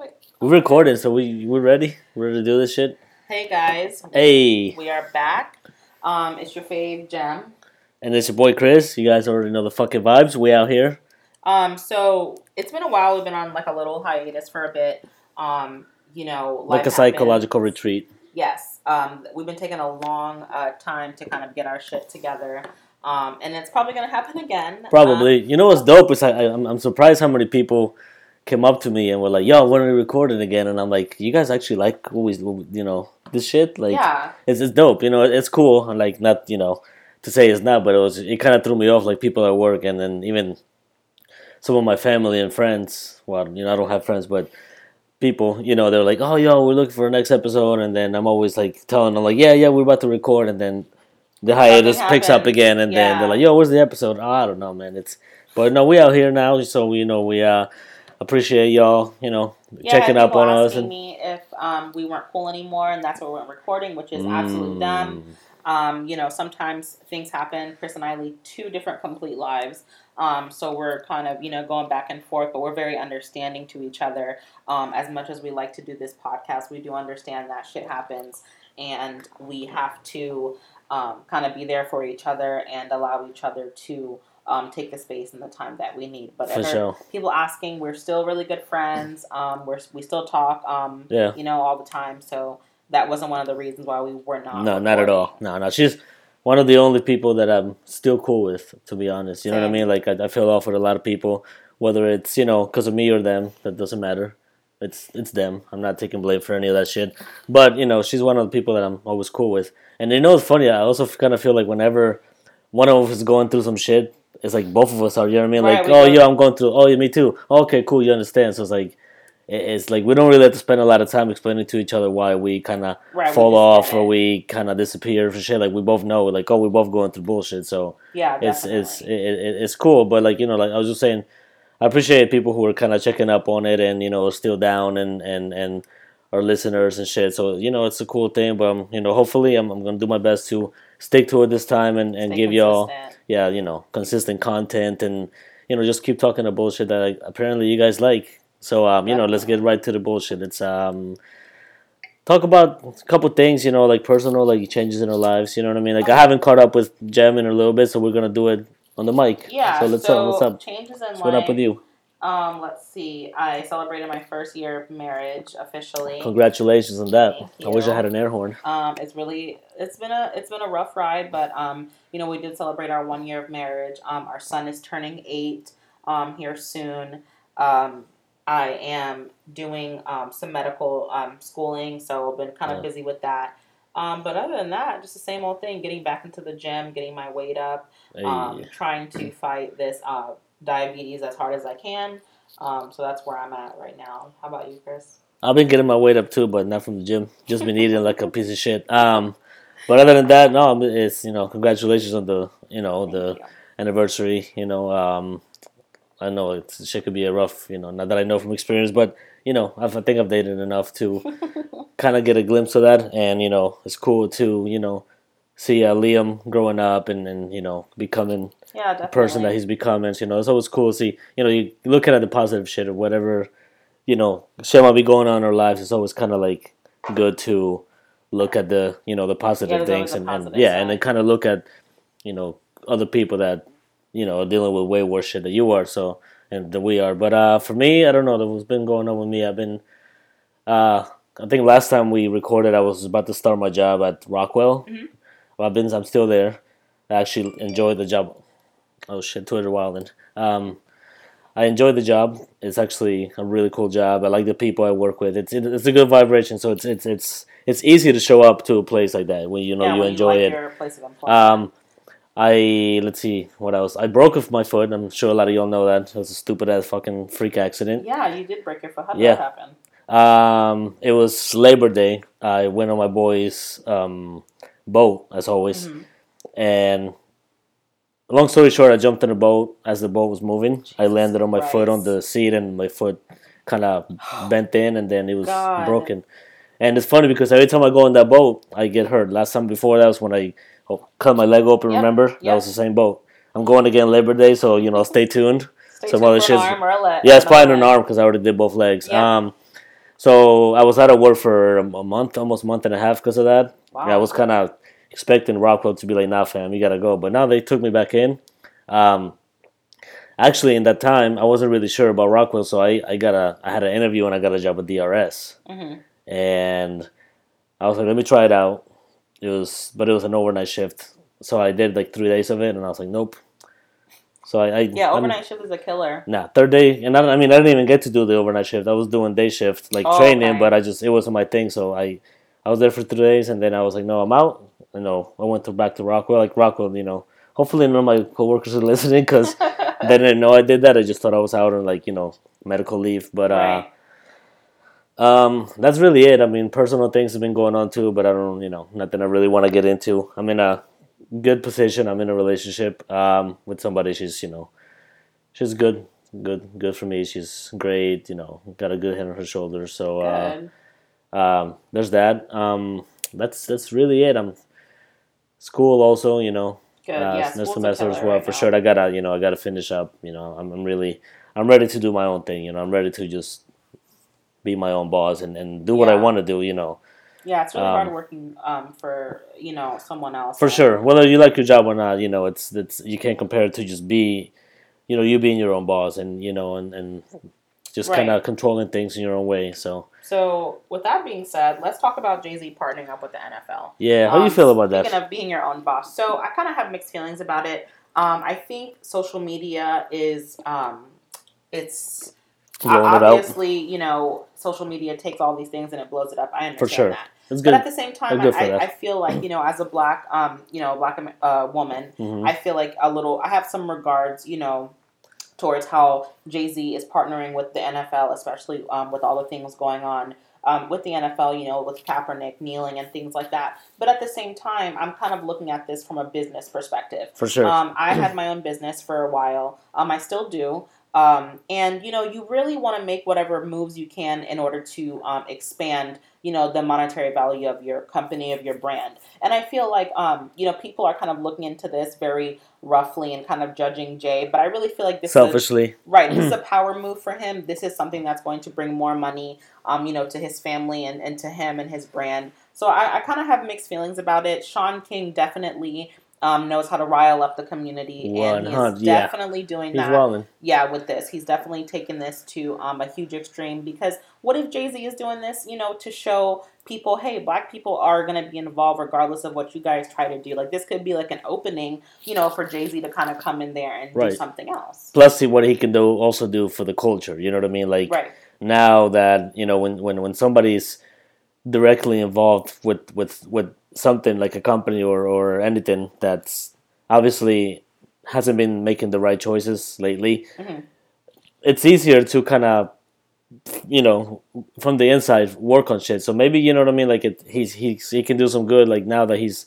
Wait. We're recording, so we we're ready. We're ready to do this shit. Hey guys, Hey, we are back. Um, it's your fave Gem. and it's your boy Chris. You guys already know the fucking vibes. We out here. Um, so it's been a while. We've been on like a little hiatus for a bit. Um, you know, like a psychological happens. retreat. Yes. Um, we've been taking a long uh, time to kind of get our shit together. Um, and it's probably gonna happen again. Probably. you know what's dope is I, I I'm, I'm surprised how many people came up to me and were like, "Yo, when are we recording again?" And I'm like, "You guys actually like what we, what we- you know this shit? Like, yeah. it's it's dope. You know, it's cool. And like, not you know to say it's not, but it was it kind of threw me off. Like people at work, and then even some of my family and friends. Well, you know, I don't have friends, but people, you know, they're like, "Oh, yo, we're looking for a next episode," and then I'm always like telling them like, "Yeah, yeah, we're about to record," and then the hiatus picks up again, and then they're like, "Yo, where's the episode?" Oh, I don't know, man. It's but no, we out here now, so we know we uh appreciate y'all, you know, Yeah, checking up on us and. me if um, we weren't cool anymore, and that's why we weren't recording, which is Mm. dumb. Um, you know, sometimes things happen. Chris and I lead two different complete lives. Um, so we're kind of, you know, going back and forth, but we're very understanding to each other. Um, as much as we like to do this podcast, we do understand that shit happens and we have to um, kind of be there for each other and allow each other to um, take the space and the time that we need. But sure. people asking, we're still really good friends. Um, we're, we still talk, um, Yeah. you know, all the time. So that wasn't one of the reasons why we were not. No, not at all. No, no. She's one of the only people that I'm still cool with, to be honest. You know what I mean? Like, I, I feel off with a lot of people, whether it's, you know, because of me or them, that doesn't matter. It's it's them. I'm not taking blame for any of that shit. But, you know, she's one of the people that I'm always cool with. And you know it's funny? I also kind of feel like whenever one of us is going through some shit, it's like both of us are, you know what I mean? Right, like, oh, yeah, I'm going through, oh, yeah, me too. Okay, cool, you understand. So it's like, it's like we don't really have to spend a lot of time explaining to each other why we kind of Right, fall off or we kind of disappear for shit. Like we both know, like oh, we're both going through bullshit. So Yeah, it's definitely. it's it, it, it's cool. But like you know, like I was just saying, I appreciate people who are kind of checking up on it and you know still down and and and our listeners and shit. So you know, it's a cool thing. But um, you know, hopefully, I'm I'm gonna do my best to stick to it this time and and Stay give y'all yeah you know consistent content and you know just keep talking the bullshit that like, apparently you guys like. So um, you know, let's get right to the bullshit. It's um talk about a couple things, you know, like personal, like changes in our lives. You know what I mean? Like I haven't caught up with Jem in a little bit, so we're gonna do it on the mic. Yeah. So let's so up. What's up? Changes in What life. up with you? Um, let's see. I celebrated my first year of marriage officially. Congratulations on that. Thank I wish I had an air horn. Um, it's really it's been a it's been a rough ride, but um, you know, we did celebrate our one year of marriage. Um, our son is turning eight um here soon. Um, I am doing um, some medical um, schooling, so I've been kind of Yeah. busy with that. Um, but other than that, just the same old thing: getting back into the gym, getting my weight up, Hey. um, trying to fight this uh, diabetes as hard as I can. Um, so that's where I'm at right now. How about you, Chris? I've been getting my weight up too, but not from the gym. Just been eating like a piece of shit. Um, but other than that, no, it's you know, congratulations on the you know Thank the you. anniversary. You know, um, I know it's shit could be a rough, you know, not that I know from experience, but you know, I've, I think I've dated enough to kind of get a glimpse of that, and you know, it's cool to you know see uh, Liam growing up and and you know becoming yeah, the person that he's becoming. You know, it's always cool to see. You know, you looking at the positive shit or whatever. You know, shit might be going on in our lives. It's always kind of like good to look at the you know the positive Yeah, things and, and positive yeah, and then kind of look at you know other people that you know are dealing with way worse shit than you are. So and that we are. But uh, for me, I don't know. What's been going on with me? I've been. Uh, I think last time we recorded, I was about to start my job at Rockwell. Mhm. Well, I've been. I'm still there. I actually enjoy the job. Oh shit, Twitter wilding. Um, I enjoy the job. It's actually a really cool job. I like the people I work with. It's it's a good vibration. So it's it's it's it's easy to show up to a place like that when you know yeah, you enjoy like it. Your place of employment. Um, I let's see what else. I broke off my foot. I'm sure a lot of y'all know that. It was a stupid ass fucking freak accident. yeah, you did break your foot. How did yeah. that happen? Um, it was Labor Day. I went on my boy's um boat as always, Mhm. and long story short, I jumped in the boat as the boat was moving. I landed on my foot on the seat, and my foot kind of bent in, and then it was God. broken. And it's funny because every time I go in that boat, I get hurt. Last time before that was when I oh, cut my leg open. Yep, Remember? That was the same boat. I'm going again Labor Day, so you know, stay tuned. Stay Some tuned other for an arm or a leg. Yeah, it's probably an arm because I already did both legs. Um, So I was out of work for a month, almost a month and a half because of that. Wow. Yeah, I was kind of expecting Rockwell to be like, "Nah, fam, you gotta go." But now they took me back in. Um, actually, in that time, I wasn't really sure about Rockwell, so I, I got a I had an interview and I got a job with DRS, hmm and I was like, "Let me try it out." It was, but it was an overnight shift, so I did like three days of it, and I was like, "Nope." So I, I Yeah, I'm- overnight shift is a killer. Nah, third day, and I, I mean, I didn't even get to do the overnight shift. I was doing day shift, like Oh, training, okay. but I just it wasn't my thing. So I, I was there for three days, and then I was like, no, I'm out. You know, I went to back to Rockwell, like Rockwell. You know, hopefully none of my coworkers are listening because they didn't know I did that. I just thought I was out on like you know medical leave, but uh, Right. Um, that's really it. I mean, personal things have been going on too, but I don't, you know, nothing I really want to get into. I'm in a good position. I'm in a relationship um, with somebody. She's, you know, she's good, good, good for me. She's great. You know, got a good head on her shoulders. So uh, um, there's that. Um, that's that's really it. I'm school also. You know, Good. uh, yeah, next semester as well right for now. sure. I gotta, you know, I gotta finish up. You know, I'm, I'm really, I'm ready to do my own thing. You know, I'm ready to just be my own boss and, and do what I want to do. You know, Yeah, it's really Um, hard working um, for you know someone else. for sure. Whether you like your job or not, you know, it's it's you can't compare it to just be, you know, you being your own boss and you know and and just Right. kind of controlling things in your own way. So So, with that being said, let's talk about Jay Z partnering up with the NFL. yeah, how do you Um, feel about Speaking that? Speaking of being your own boss, so I kind of have mixed feelings about it. Um, I think social media is um, it's Blowing it out obviously you know social media takes all these things and it blows it up. I understand For sure. that, It's but good. at the same time, for I, feel like you know as a black um, you know black uh, woman, hmm I feel like a little. I have some regards, you know, towards how Jay Z is partnering with the NFL, especially um, with all the things going on um, with the NFL. You know, with Kaepernick kneeling and things like that. But at the same time, I'm kind of looking at this from a business perspective. For sure. Um, I had my own business for a while. Um, I still do. Um, and you know, you really want to make whatever moves you can in order to um, expand, you know, the monetary value of your company, of your brand. And I feel like, um, you know, people are kind of looking into this very roughly and kind of judging Jay. But I really feel like this is Selfishly, right. This is a power move for him. This is something that's going to bring more money, um, you know, to his family and, and to him and his brand. So I, I kind of have mixed feelings about it. Shaun King definitely um, knows how to rile up the community, and he's 100, yeah. definitely doing he's that. wilding. Yeah, with this, he's definitely taken this to um, a huge extreme. Because what if Jay Z is doing this, you know, to show people, hey, black people are going to be involved regardless of what you guys try to do. Like this could be like an opening, you know, for Jay Z to kind of come in there and Right. do something else. Plus, see what he can do, also do for the culture. You know what I mean? Like Right. now that you know when when when somebody's directly involved with with with something like a company or or anything that's obviously hasn't been making the right choices lately Mhm. it's easier to kind of you know from the inside work on shit so maybe you know what i mean like it he's he's he can do some good like now that he's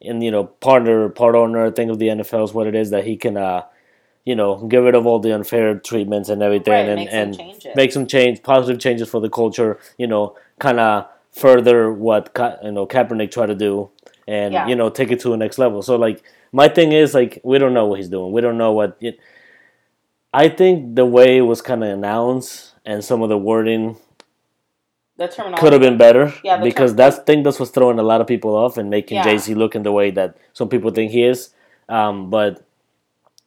in you know partner part owner thing of the nfl is what it is that he can uh you know get rid of all the unfair treatments and everything Right, and make some and changes. make some change, positive changes for the culture. You know, kind of further what Ka- you know Kaepernick tried to do, and Yeah. you know take it to the next level. So like my thing is like we don't know what he's doing. We don't know what. It, I think the way it was kind of announced and some of the wording could have been better Yeah, because term- that's thing that's what's throwing a lot of people off and making Yeah. Jay Z look in the way that some people think he is. Um, but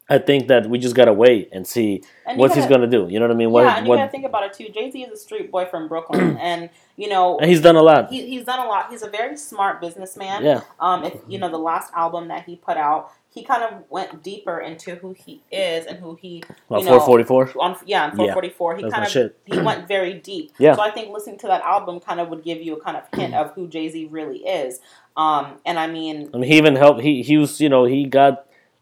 I think that we just gotta wait and see And you what's he's gotta- gonna do. You know what I mean? What, yeah, and you what, gotta think about it too. Jay Z is a street boy from Brooklyn, and you know and he's done a lot. he, he's done a lot. He's a very smart businessman. Yeah. Um, if you know the last album that he put out, he kind of went deeper into who he is and who he Well, you know, 4:44. on yeah on 4:44 he that's kind of shit. he went very deep Yeah. so i think listening to that album kind of would give you a kind of hint of who jay-z really is um and i mean I mean, he even helped. He he was, you know, he got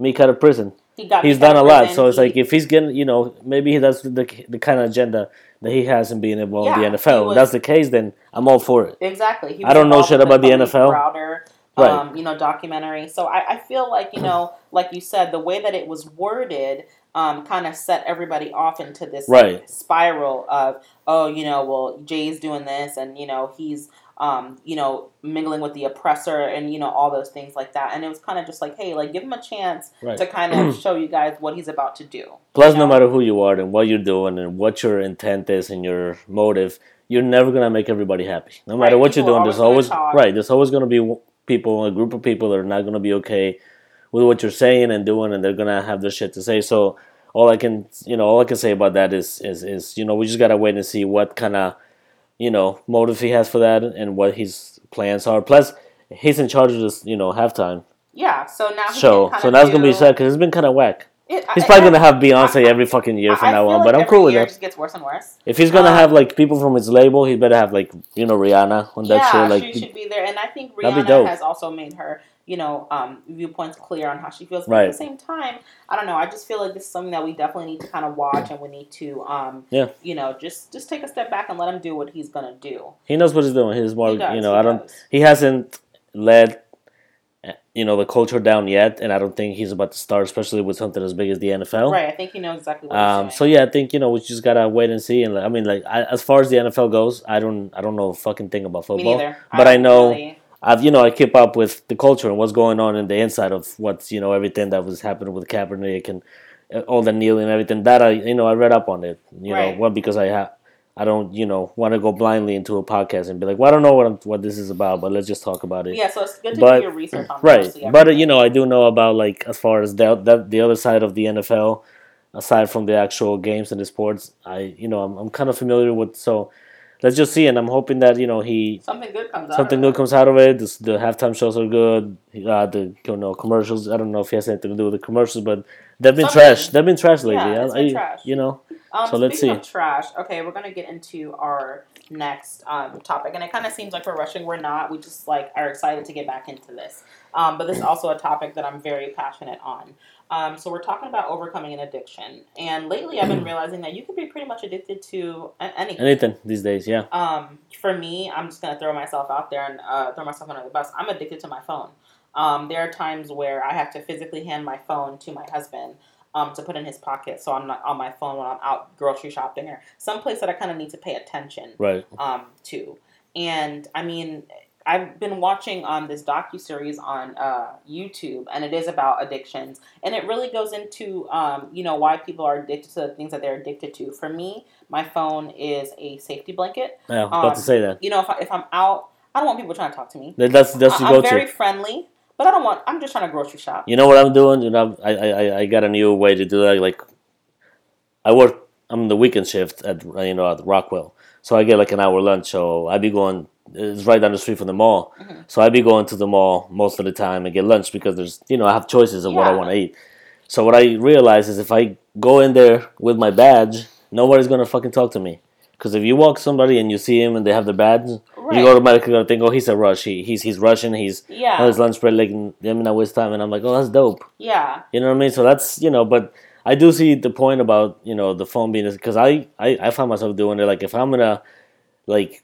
me out of prison. he got He's done a lot. So it's He- like if he's getting, you know, maybe that's the the kind of agenda that he hasn't been involved Yeah, in the NFL. was- if that's the case, then I'm all for it. Exactly. He I don't know shit about the NFL. Browder, Right. um, you know, documentary. So I, I feel like you know, like you said, the way that it was worded, um, kind of set everybody off into this Right. spiral of, oh, you know, well, Jay's doing this, and you know, he's um, you know, mingling with the oppressor and, you know, all those things like that. And it was kind of just like, hey, like, give him a chance Right. to kind of show you guys what he's about to do. Plus, you no matter who you are and what you're doing and what your intent is and your motive, you're never gonna make everybody happy. No matter Right, what you're doing, there's always talk. right. There's always gonna be people, a group of people that are not gonna be okay with what you're saying and doing, and they're gonna have their shit to say. So all I can, you know, all I can say about that is, is, is you know, we just gotta wait and see what kind of, you know, motives he has for that and what his plans are. Plus, he's in charge of this, you know, halftime Yeah, so now he show, can so kinda that's gonna be sad because it's been kind of whack. It- He's I- probably I- gonna have Beyonce I- every fucking year from now on, like but I'm cool with. It just gets worse and worse. If he's gonna Um, have like people from his label, he better have like you know Rihanna on that yeah, shit. Like, she should be there, and I think Rihanna has also made her, you know, um, viewpoints clear on how she feels. But Right. at the same time, I don't know. I just feel like this is something that we definitely need to kind of watch, and we need to, um, Yeah. you know, just just take a step back and let him do what he's gonna do. he knows what he's doing. He's more, He does, you know, I don't. does. He hasn't led, uh, you know, the culture down yet, and I don't think he's about to start, especially with something as big as the NFL. Right. I think he knows exactly what Um, so yeah, I think you know we just gotta wait and see. And like, I mean, like I, as far as the NFL goes, I don't, I don't know a fucking thing about football. but I don't know- really- I've you know I keep up with the culture and what's going on in the inside of what's you know everything that was happening with Kaepernick and uh, all the kneeling and everything. That I you know I read up on it you Right. know well because I have I don't you know want to go blindly into a podcast and be like well I don't know what I'm, what this is about but let's just talk about it. Yeah, so it's good to But- do your research on right but uh, you know I do know about like as far as the, the the other side of the NFL aside from the actual games and the sports I you know I'm, I'm kind of familiar with so let's just see and I'm hoping that you know he something good comes out. something of good it. comes out of it. This, the halftime shows are good. Uh, the you know commercials. I don't know if he has anything to do with the commercials, but they've been Something. trash. They've been trash lately. Yeah, I- it's been I- trash. You know, Um, So let's see. trash, okay, we're gonna get into our next um, topic, and it kind of seems like we're rushing. We're not. We just like are excited to get back into this. Um, but this is also a topic that I'm very passionate on. Um, so we're talking about overcoming an addiction, and lately I've been realizing that you can be pretty much addicted to anything. anything these days. Yeah, Um, for me, I'm just gonna throw myself out there and uh, throw myself under the bus. I'm addicted to my phone. Um, there are times where I have to physically hand my phone to my husband um, to put in his pocket, so I'm not on my phone when I'm out grocery shopping or someplace that I kind of need to pay attention right. um, to. And I mean, I've been watching um, this docu series on uh, YouTube, and it is about addictions, and it really goes into um, you know why people are addicted to the things that they're addicted to. For me, my phone is a safety blanket. Yeah, I was about Um, to say that. You know, if, I, if I'm out, I don't want people trying to talk to me. That- That's that's I, I'm very to. friendly, but I don't want. I'm just trying to grocery shop. You know what I'm doing? You know, I, I I- I got a new way to do that. Like, I work. I'm the weekend shift at you know at Rockwell, so I get like an hour lunch. So I be going. It's right down the street from the mall, Mhm. so I be going to the mall most of the time and get lunch because there's you know I have choices of what I want to eat. So what I realize is if I go in there with my badge, nobody's gonna fucking talk to me. Because if you walk somebody and you see him and they have their badge, Right. you automatically gonna think, oh, he's a rush. He, he's he's Russian. He's yeah. on his lunch break, like let me not waste time. And I'm like, oh, that's dope. yeah. You know what I mean? So that's you know, but I do see the point about you know the phone being because I, I I find myself doing it. Like if I'm gonna like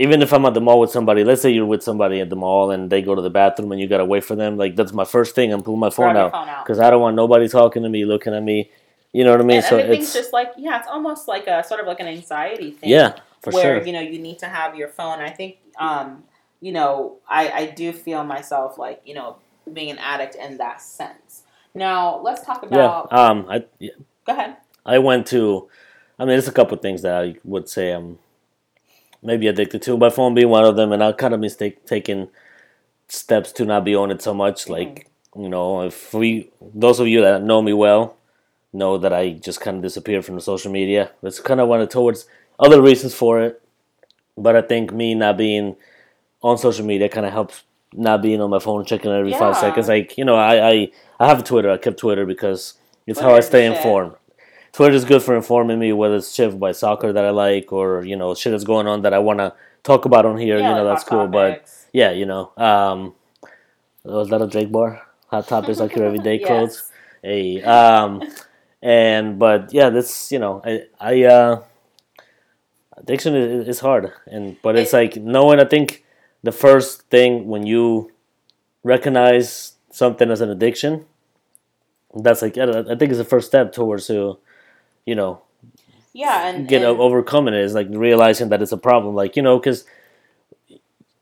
even if I'm at the mall with somebody, let's say you're with somebody at the mall and they go to the bathroom and you gotta wait for them. Like that's my first thing. I'm pulling my phone Grab out because I don't want nobody talking to me, looking at me. You know what I mean? and so everything's it's just like yeah, it's almost like a sort of like an anxiety thing. yeah, for where sure. you know you need to have your phone. I think um, you know I I do feel myself like you know being an addict in that sense. Now let's talk about. Yeah. Um. I Go ahead. I went to, I mean, there's a couple things that I would say I'm maybe addicted to. My phone being one of them, and I kind of mistake taking steps to not be on it so much. Like you know, if we those of you that know me well know that I just kind of disappeared from the social media. That's kind of one of towards other reasons for it, but I think me not being on social media kind of helps not being on my phone checking every five seconds. Like you know, I I I have a Twitter. I kept Twitter because it's how I stay informed. Twitter is good for informing me whether it's shit by soccer that I like or you know shit that's going on that I want to talk about on here. Yeah, you know like that's cool, but yeah, you know, um, was that a Drake bar? Hot topics like your everyday Yes. clothes. Hey, um, and but yeah, this you know, I I uh, addiction is, is hard, and but it's It- like knowing. I think the first thing when you recognize something as an addiction, that's like I I think it's the first step towards to, you know, Yeah, and, get and overcoming it is like realizing that it's a problem. Like you know, because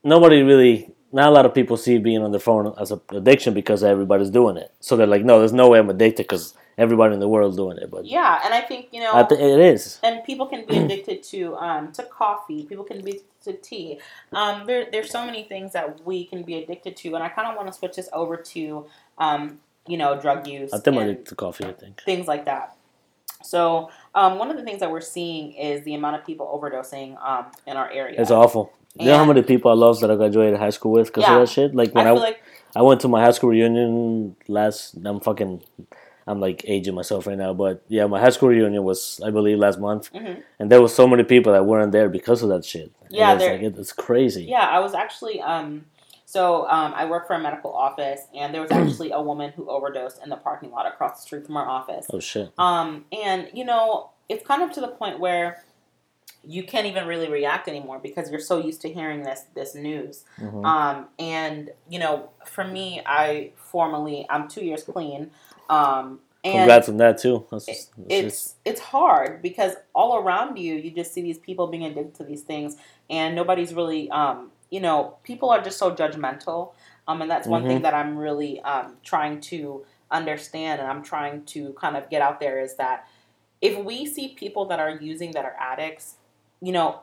nobody really. Not a lot of people see being on their phone as an addiction because everybody's doing it. So they're like, no, there's no way I'm addicted because everybody in the world doing it. But Yeah, and I think you know, I think it is. and people can be addicted to um, to coffee. People can be to tea. Um, there, there's so many things that we can be addicted to, and I kind of want to switch this over to um, you know drug use I think I'm addicted to coffee. I think. things like that. So um, one of the things that we're seeing is the amount of people overdosing um, in our area. It's awful. You know how many people I lost that I graduated high school with because Yeah. of that shit? Like when I, feel like I went to my high school reunion last. I'm fucking. I'm like aging myself right now, but yeah, my high school reunion was I believe last month, Mhm. and there was so many people that weren't there because of that shit. Yeah, it's like it, it's crazy. Yeah, I was actually um so um I work for a medical office and there was actually a woman who overdosed in the parking lot across the street from our office. Oh shit. Um and you know, it's kind of to the point where you can't even really react anymore because you're so used to hearing this this news. Mhm. Um and you know, for me I formally I'm 2 years clean. Um and Congrats on that too. That's just, that's it's just- it's hard because all around you you just see these people being addicted to these things and nobody's really um you know people are just so judgmental um and that's one thing that i'm really um trying to understand and i'm trying to kind of get out there is that if we see people that are using that are addicts you know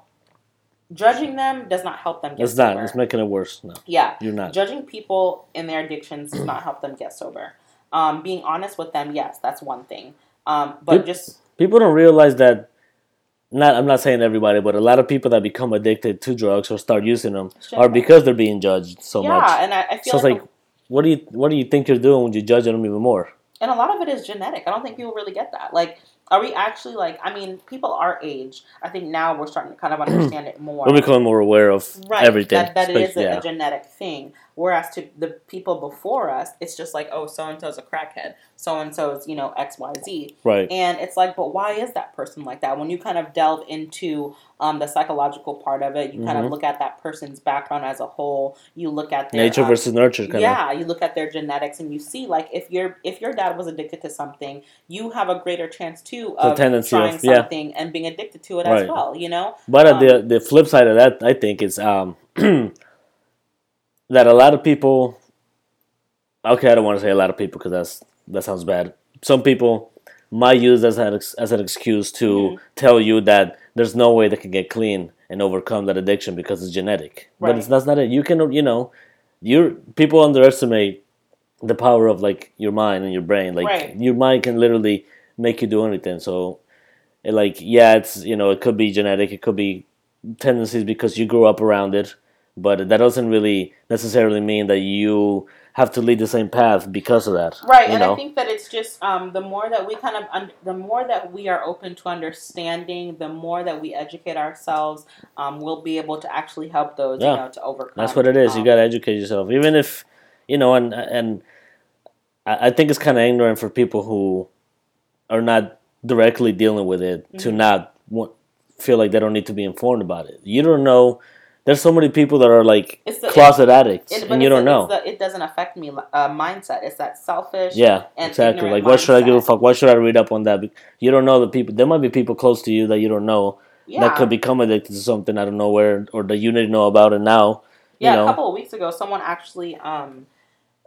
judging them does not help them get it's not. sober. It's making it worse. No, yeah you're not. Judging people in their addictions does not help them get sober. Um, being honest with them, yes, that's one thing. Um, but just People don't realize that. Not. I'm not saying everybody, but a lot of people that become addicted to drugs or start using them are because they're being judged so yeah, much. and I, I feel So it's like, like, what do you what do you think you're doing when you're judging them even more? and a lot of it is genetic. I don't think people really get that. Like, are we actually like? I mean, people our age. I think now we're starting to kind of understand it more. We're becoming more aware of right everything. that, that it is a, yeah. a genetic thing whereas to the people before us it's just like oh so and so's a crackhead so and so's you know xyz right. and it's like but why is that person like that when you kind of delve into um, the psychological part of it you kind of Mhm. look at that person's background as a whole you look at their Nature um, versus nurture kind of. yeah you look at their genetics and you see like if your if your dad was addicted to something you have a greater chance too The of tendency trying of- yeah. something and being addicted to it as well you know But Um, the the flip side of that, I think, is um, that a lot of people. Okay, I don't want to say a lot of people because that's that sounds bad. Some people might use as an ex- as an excuse to Mhm. tell you that there's no way they can get clean and overcome that addiction because it's genetic. But it's that's not it. You can you know, you people underestimate the power of like your mind and your brain. Like Right. your mind can literally make you do anything. So, it, like yeah, it's you know it could be genetic. It could be tendencies because you grew up around it, but that doesn't really necessarily mean that you have to lead the same path because of that. Right, you and know? I think that it's just um, the more that we kind of un- the more that we are open to understanding, the more that we educate ourselves, um, we'll be able to actually help those you know to overcome. That's what it is. You um, got to educate yourself, even if you know. And and I think it's kind of ignorant for people who are not directly dealing with it to Mhm. not want, feel like they don't need to be informed about it. You don't know. There's so many people that are like It's the- closet addicts, It, and you don't know. the, it doesn't affect me uh, mindset. It's that selfish. Yeah, and exactly. Like, why should I give a fuck? Why should I read up on that? You don't know the people. There might be people close to you that you don't know Yeah. that could become addicted to something out of nowhere, or that you need to know about it now. Yeah, you know, a couple of weeks ago, someone actually um,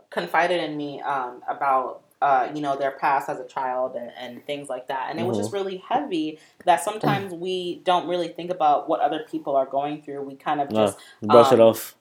confided in me um, about uh, you know their past as a child and, and things like that, and it was Mm-hmm. just really heavy. That sometimes we don't really think about what other people are going through. We kind of No. just brush it um, off.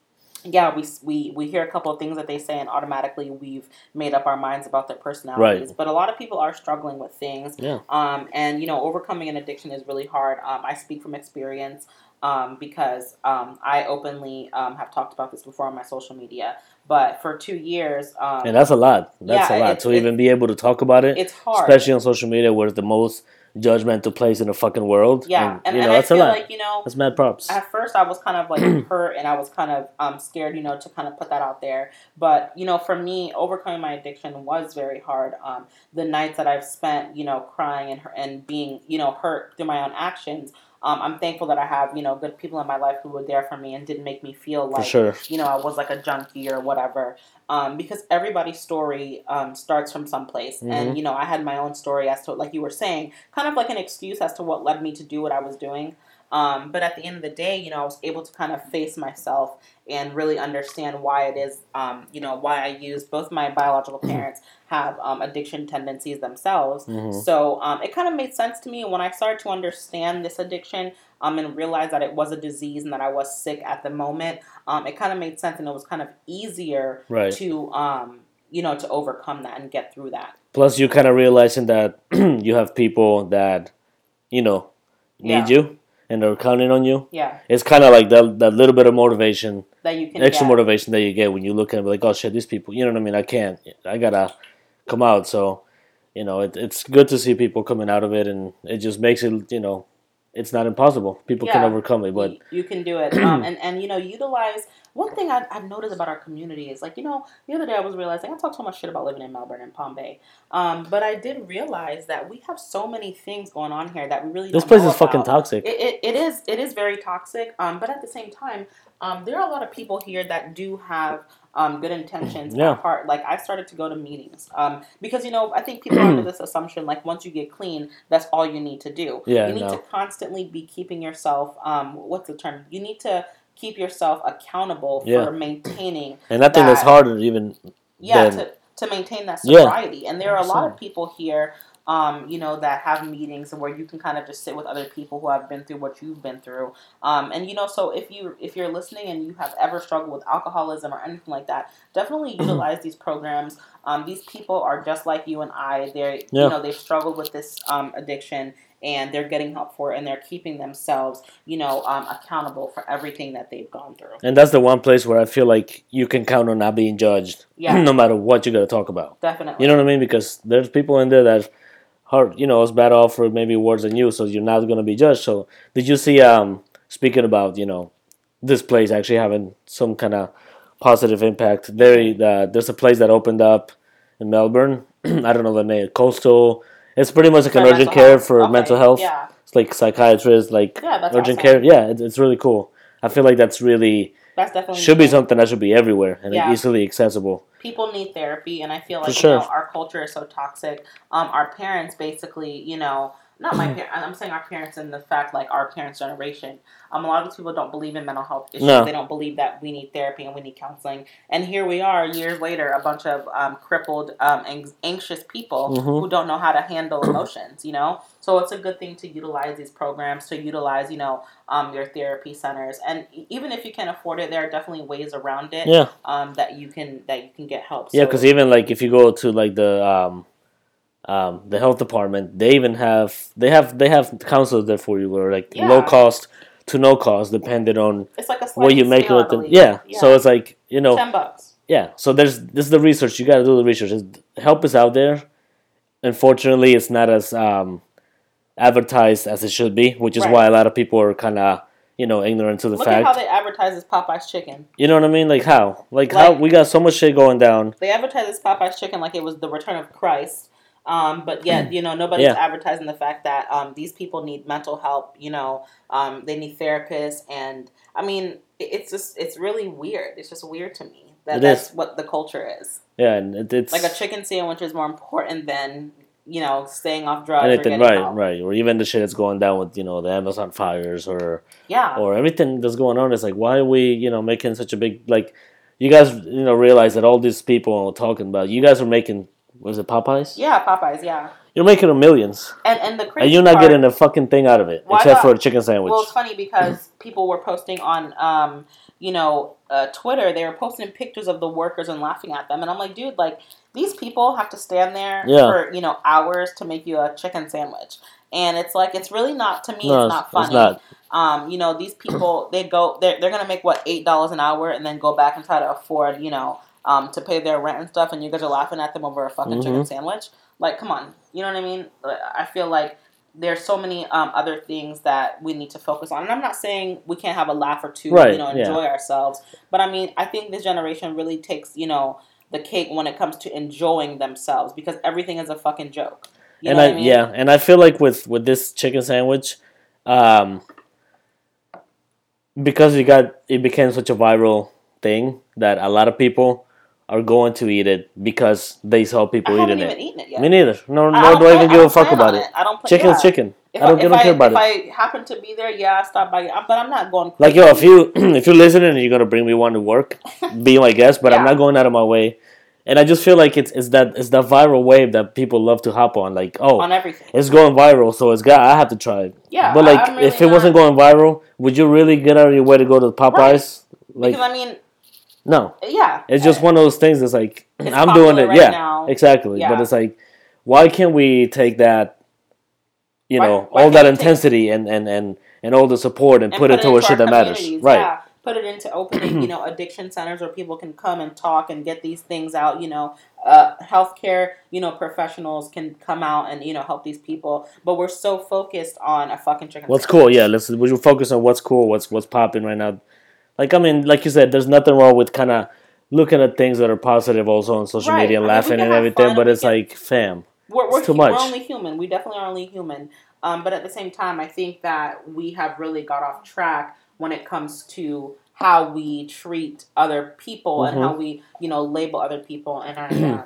yeah, we, we we hear a couple of things that they say, and automatically we've made up our minds about their personalities. But a lot of people are struggling with things, Yeah. um, and you know, overcoming an addiction is really hard. Um, I speak from experience um, because um, I openly um, have talked about this before on my social media. But for two years, um, And that's a lot. That's yeah, a lot it's- to it's- even be able to talk about it, it's hard. especially on social media, where it's the most judgmental place in the fucking world. yeah, and, and, you and know I that's a feel lot. like you know, that's mad props. at first I was kind of like hurt and I was kind of um, scared, you know, to kind of put that out there. But you know, for me, overcoming my addiction was very hard. Um, the nights that I've spent, you know, crying and and being, you know, hurt through my own actions. Um, I'm thankful that I have, you know, good people in my life who were there for me and didn't make me feel like, sure. you know, I was like a junkie or whatever. Um, because everybody's story um, starts from someplace, Mhm. and you know, I had my own story as to, like you were saying, kind of like an excuse as to what led me to do what I was doing. Um, but at the end of the day, you know, I was able to kind of face myself and really understand why it is, um, you know, why I use both my biological parents have um, addiction tendencies themselves. Mhm. So um, it kind of made sense to me when I started to understand this addiction um, and realize that it was a disease and that I was sick at the moment. Um, it kind of made sense and it was kind of easier Right. to, um, you know, to overcome that and get through that. Plus, you kind of realizing that you have people that, you know, need Yeah. you and they're counting on you. Yeah, It's kind of like that, that little bit of motivation, that you can extra get. motivation that you get when you look at it, like, oh shit, these people, you know what I mean? I can't, I gotta come out. So, you know, it, it's good to see people coming out of it, and it just makes it, you know, it's not impossible. People can overcome it, but you, can do it um, and and you know utilize one thing I've, I've noticed about our community is like you know the other day i was realizing i talk so much shit about living in melbourne and palm bay um, but i did realize that we have so many things going on here that we really this place is fucking toxic. It, it, it is it is very toxic um, but at the same time um, there are a lot of people here that do have um, good intentions Yeah. at heart like i started to go to meetings um, because you know i think people are under this assumption like once you get clean that's all you need to do Yeah, you need no. to constantly be keeping yourself um, what's the term you need to keep yourself accountable Yeah. for maintaining and I think that's harder even yeah than, to, to maintain that Yeah. sobriety and there are a lot of people here um, you know that have meetings where you can kind of just sit with other people who have been through what you've been through um, and you know so if you if you're listening and you have ever struggled with alcoholism or anything like that definitely utilize these programs um, these people are just like you and i they're Yeah. you know they've struggled with this um, addiction and they're getting help for it and they're keeping themselves you know um, accountable for everything that they've gone through and that's the one place where I feel like you can count on not being judged, Yeah. no matter what you got to talk about. definitely You know what I mean? Because there's people in there that hard, you know, is better off for maybe worse than you, so you're not gonna be judged. So did you see? Um, speaking about you know, this place actually having some kind of positive impact. There, uh, there's a place that opened up in Melbourne. I don't know the name. Coastal. It's pretty much like an urgent care health. for Okay, mental health. yeah It's like psychiatrists, like Yeah, urgent awesome. care. Yeah, it, it's really cool. I feel like that's really that's definitely should be needed. something that should be everywhere and Yeah. easily accessible. people need therapy and i feel like sure. you know our culture is so toxic um our parents basically you know not my parents i'm saying our parents in the fact like our parents generation um a lot of these people don't believe in mental health issues No. they don't believe that we need therapy and we need counseling and here we are years later a bunch of um, crippled um, anx- anxious people Mhm. who don't know how to handle emotions you know so it's a good thing to utilize these programs to utilize you know um, your therapy centers and even if you can't afford it there are definitely ways around it Yeah. um, that you can that you can get help. Yeah, So- because even like if you go to like the um, um, the health department, they even have they have they have counselors there for you, where like low cost to no cost, depending on it's like a what you make with them. believe. Yeah. so it's like you know, ten bucks. yeah. So there's this is the research. You got to do the research. Help is out there. Unfortunately, it's not as um, advertised as it should be, which is Right. why a lot of people are kind of you know ignorant to the Look fact. at how they advertise Popeye's chicken. you know what I mean? Like how? Like, how we got so much shit going down. They advertise this Popeye's chicken like it was the return of Christ. Um, but yet, you know, nobody's Yeah. advertising the fact that um, these people need mental help. You know, um, they need therapists, and I mean, it's just it's really weird. It's just weird to me that It that's is. what the culture is. Yeah, and it, it's Like a chicken sandwich is more important than you know staying off drugs or anything right help. right or even the shit that's going down with you know the amazon fires or Yeah, or everything that's going on it's like why are we you know making such a big like you guys you know realize that all these people are talking about you guys are making was it popeyes yeah, Popeyes, yeah, you're making a millions and and the crazy and you're not part, getting a fucking thing out of it Why except for a chicken sandwich Well, it's funny because people were posting on, um, you know, uh, Twitter. They were posting pictures of the workers and laughing at them, and I'm like, dude, like these people have to stand there Yeah. for you know hours to make you a chicken sandwich, and it's like it's really not to me. no it's not funny. it's not Um, you know, these people they go they're they're gonna make what eight dollars an hour and then go back and try to afford you know um to pay their rent and stuff, and you guys are laughing at them over a fucking chicken Mhm. sandwich. Like, come on, you know what I mean? I feel like there's so many um, other things that we need to focus on, and I'm not saying we can't have a laugh or two, Right, you know, yeah. enjoy ourselves. But I mean, I think this generation really takes you know the cake when it comes to enjoying themselves because everything is a fucking joke. You and I, I mean? yeah, and I feel like with with this chicken sandwich, um, because it got it became such a viral thing that a lot of people are going to eat it because they saw people haven't eating even it. eaten it yet. Me neither. No, I nor don't I even give a fuck about on it. I don't. Chicken's yeah. chicken. If I don't- I don't if care about it. if I happen to be there, yeah, I stop by. But I'm not going. Like yo, if you if you're listening and you're gonna bring me one to work, be my guest. But I'm not going out of my way. And I just feel like it's it's that it's that viral wave that people love to hop on. Like oh, on everything. it's going viral, so it's got I have to try it. Yeah, But like, really if it wasn't going viral, would you really get out of your way to go to Popeyes? Like because I mean, no, yeah, it's just one of those things. that's like I'm doing it. right yeah, now. exactly. But it's like, why can't we take that, you Why- know, why all that can't take- intensity and and and and all the support and, and put it towards into shit that matters, right? Yeah. Put it into opening, you know, addiction centers where people can come and talk and get these things out. You know, uh, healthcare, you know, professionals can come out and you know help these people. But we're so focused on a fucking chicken. What's sandwich. cool? Yeah, let's we should focus on what's cool, what's what's popping right now. Like I mean, like you said, there's nothing wrong with kind of looking at things that are positive also on social Right. media and I mean, laughing and everything. fun But it's can- like, fam, We're, we're, It's too much. we're only human. We definitely are only human. Um, but at the same time, I think that we have really got off track when it comes to how we treat other people and Mhm. how we, you know, label other people. And I, um,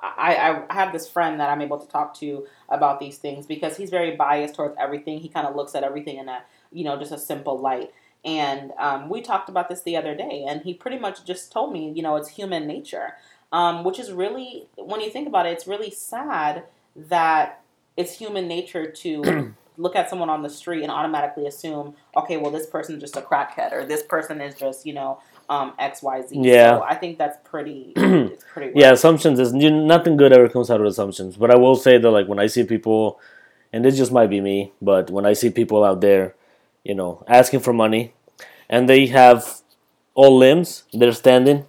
I, I have this friend that I'm able to talk to about these things because he's very biased towards everything. He kind of looks at everything in a, you know, just a simple light. And um, we talked about this the other day, and he pretty much just told me, you know, it's human nature, um, which is really, when you think about it, it's really sad that it's human nature to look at someone on the street and automatically assume, okay, well, this person's just a crackhead, or this person is just, you know, um, X, Y, Z. Yeah. So I think that's pretty, it's pretty. rough. yeah, assumptions is you, nothing good ever comes out of assumptions. But I will say that, like when I see people, and this just might be me, but when I see people out there, you know, asking for money, and they have all limbs, they're standing,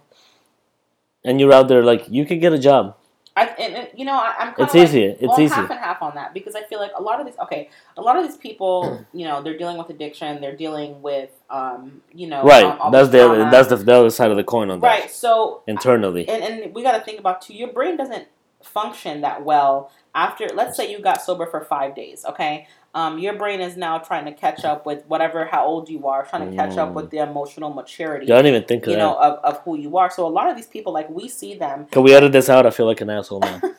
and you're out there like you could get a job. I, and, and, you know, I, I'm kind It's of like, easy. It's well, easy. half and half on that because I feel like a lot of these. Okay, a lot of these people, you know, they're dealing with addiction. They're dealing with, um, you know, Right. um, all that's the other, that's the, the other side of the coin on that. right. So Internally. and, and we got to think about too your brain doesn't function that well after let's say you got sober for five days okay um, your brain is now trying to catch up with whatever how old you are trying to catch up Mm. with the emotional maturity I didn't even think of you that. know of, of who you are so a lot of these people like we see them Can we edit this out? I feel like an asshole man.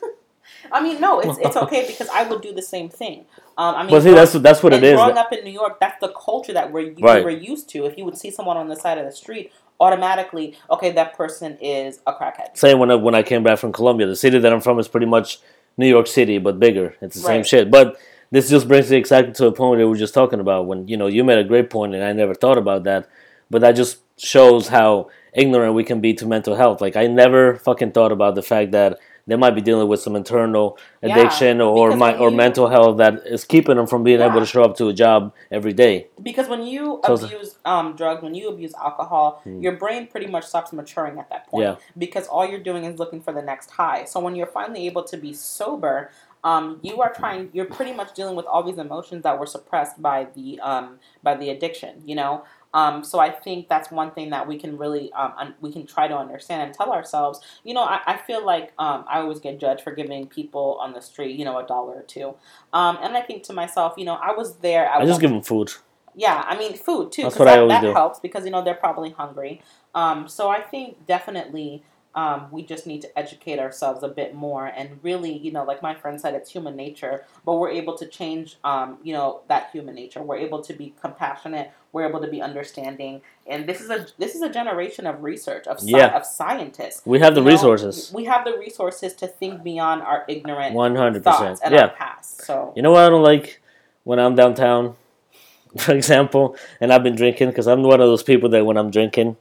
i mean no it's, it's okay because i would do the same thing um, i mean but see, that's that's what it is. growing up in new york that's the culture that we're, Right. we're used to if you would see someone on the side of the street automatically okay that person is a crackhead Same when I, when I came back from Colombia. The city that I'm from is pretty much New York City, but bigger. It's the same shit. But this just brings me exactly to a point that we were just talking about. When you know you made a great point, and I never thought about that. But that just shows how ignorant we can be to mental health. Like I never fucking thought about the fact that they might be dealing with some internal Yeah, addiction or my, or you- mental health that is keeping them from being able to show up to a job every day. Because when you So abuse um, drugs, when you abuse alcohol, Hmm. your brain pretty much stops maturing at that point. Yeah. Because all you're doing is looking for the next high. So when you're finally able to be sober, um, you are trying. You're pretty much dealing with all these emotions that were suppressed by the um, by the addiction. You know. Um, so I think that's one thing that we can really um, un- we can try to understand and tell ourselves. You know, I, I feel like um, I always get judged for giving people on the street, you know, a dollar or two, um, and I think to myself, you know, I was there. At I just give them food. yeah, I mean food too. That's what I that, always that do. helps because you know they're probably hungry. Um, so I think definitely um, we just need to educate ourselves a bit more and really, you know, like my friend said, it's human nature. But we're able to change, um, you know, that human nature. We're able to be compassionate. We're able to be understanding. And this is a this is a generation of research of sci- Yeah. of scientists. We have the You know, resources. We have the resources to think beyond our ignorant One hundred thoughts percent. and Yeah. our past. So You know what I don't like when I'm downtown, for example, and I've been drinking because I'm one of those people that when I'm drinking,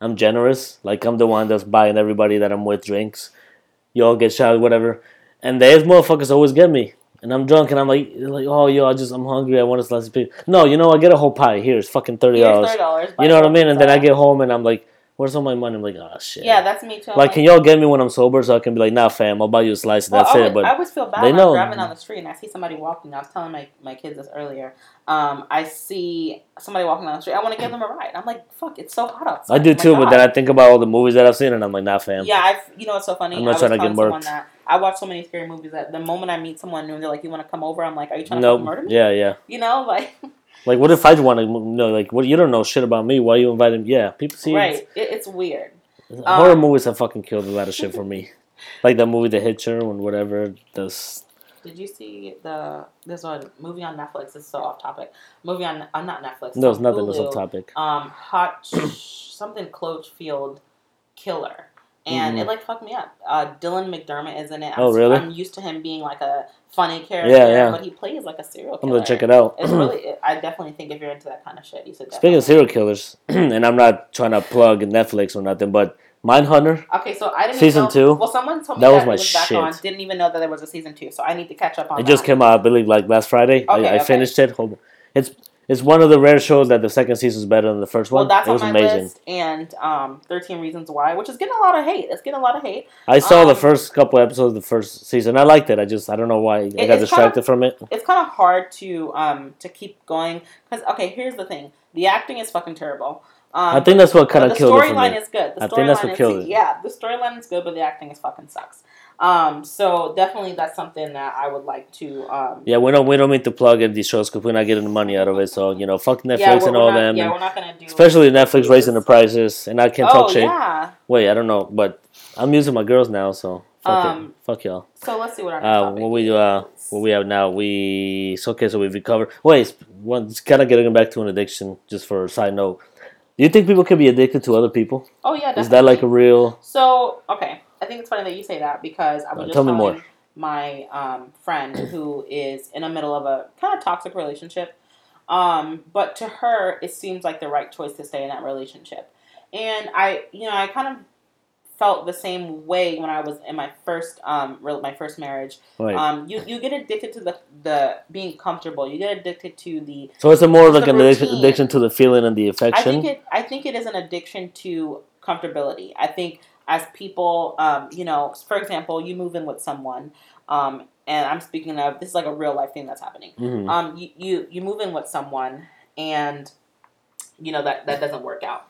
I'm generous. Like I'm the one that's buying everybody that I'm with drinks. You all get shot, whatever. And these motherfuckers always get me. And I'm drunk and I'm like, like, oh, yo, I just, I'm hungry. I want a slice of pizza. No, you know, I get a whole pie. Here, it's fucking $30. here's thirty dollars. You know what I mean? And then I get home and I'm like, where's all my money? I'm like, oh, shit. Yeah, that's me too. Like, can y'all get me when I'm sober so I can be like, nah, fam, I'll buy you a slice and Well, that's I it. But I always feel bad they when know. I'm driving down the street and I see somebody walking. I was telling my, my kids this earlier. Um, I see somebody walking down the street. I want to give them a ride. I'm like, fuck, it's so hot outside. I do Oh too, but then I think about all the movies that I've seen and I'm like, nah, fam. yeah, I've you know it's so funny. I'm not trying to get murdered. that I watch so many scary movies that the moment I meet someone new and they're like, "You want to come over?" I'm like, "Are you trying to Nope. fucking murder me?" Yeah, yeah. You know, like Like, what if I want to know? Like, what you don't know shit about me? Why you inviting? Yeah, people see. right. It, it's weird. Horror Um, movies have fucking killed a lot of shit for me. Like that movie, The Hitcher, and whatever. This Did you see the there's a movie on Netflix? This is so off topic. Movie on uh, not Netflix. No, it's it's nothing. It's Hulu. off topic. Um, hot something Cloverfield killer, and Mhm. it like fucked me up. Uh, Dylan McDermott is in it. I'm, Oh, really? I'm used to him being like a funny character, Yeah, yeah. but he plays like a serial killer. I'm gonna check it out. It's really. I definitely think if you're into that kind of shit, you should. Speaking of serial killers, and I'm not trying to plug Netflix or nothing, but Mindhunter. Okay, so I didn't Season even know, two? Well, someone told me That that, was my was back shit. on. Didn't even know that there was a season two, so I need to catch up on. It that. just came out, I believe, like last Friday. Okay, I, I okay. finished it. Hold- It's it's one of the rare shows that the second season is better than the first Well, one. that's it was on my amazing. list, and um, Thirteen Reasons Why, which is getting a lot of hate. It's getting a lot of hate. I saw the um, first couple episodes of the first season. I liked it. I just I don't know why I got distracted from it. It's kind of hard to um to keep going because okay, here's the thing: the acting is fucking terrible. Um, I think that's what kind of the killed it for storyline is good. The I think that's storyline what is- killed it. Yeah, the storyline is good, but the acting is fucking sucks. Um, so definitely that's something that I would like to. Um, Yeah, we don't we don't mean to plug in these shows because we're not getting the money out of it. So you know, fuck Netflix yeah, and all not, them. Yeah, and we're not gonna do. especially Netflix raising the prices, and I can't oh talk shit. yeah. Wait, I don't know, but I'm using my girls now, so fuck Um, it, fuck y'all. So let's see what our Uh, what we uh, what we have now, we so okay, so we've recovered. Wait, one kind of getting back to an addiction, just for a side note. Do you think people can be addicted to other people? Oh yeah, Is that like a real? So okay, I think it's funny that you say that because I was Uh, just tell me more. my um, friend who is in the middle of a kind of toxic relationship, um, but to her it seems like the right choice to stay in that relationship, and I, you know, I kind of felt the same way when I was in my first um, my first marriage. Right. Um, you you get addicted to the the being comfortable. You get addicted to the so it's a more like an addiction, addiction to the feeling and the affection. I think it. I think it is an addiction to comfortability. I think as people, um, you know, for example, you move in with someone, um, and I'm speaking of this is like a real life thing that's happening. Mhm. Um, you, you you move in with someone, and you know that that doesn't work out.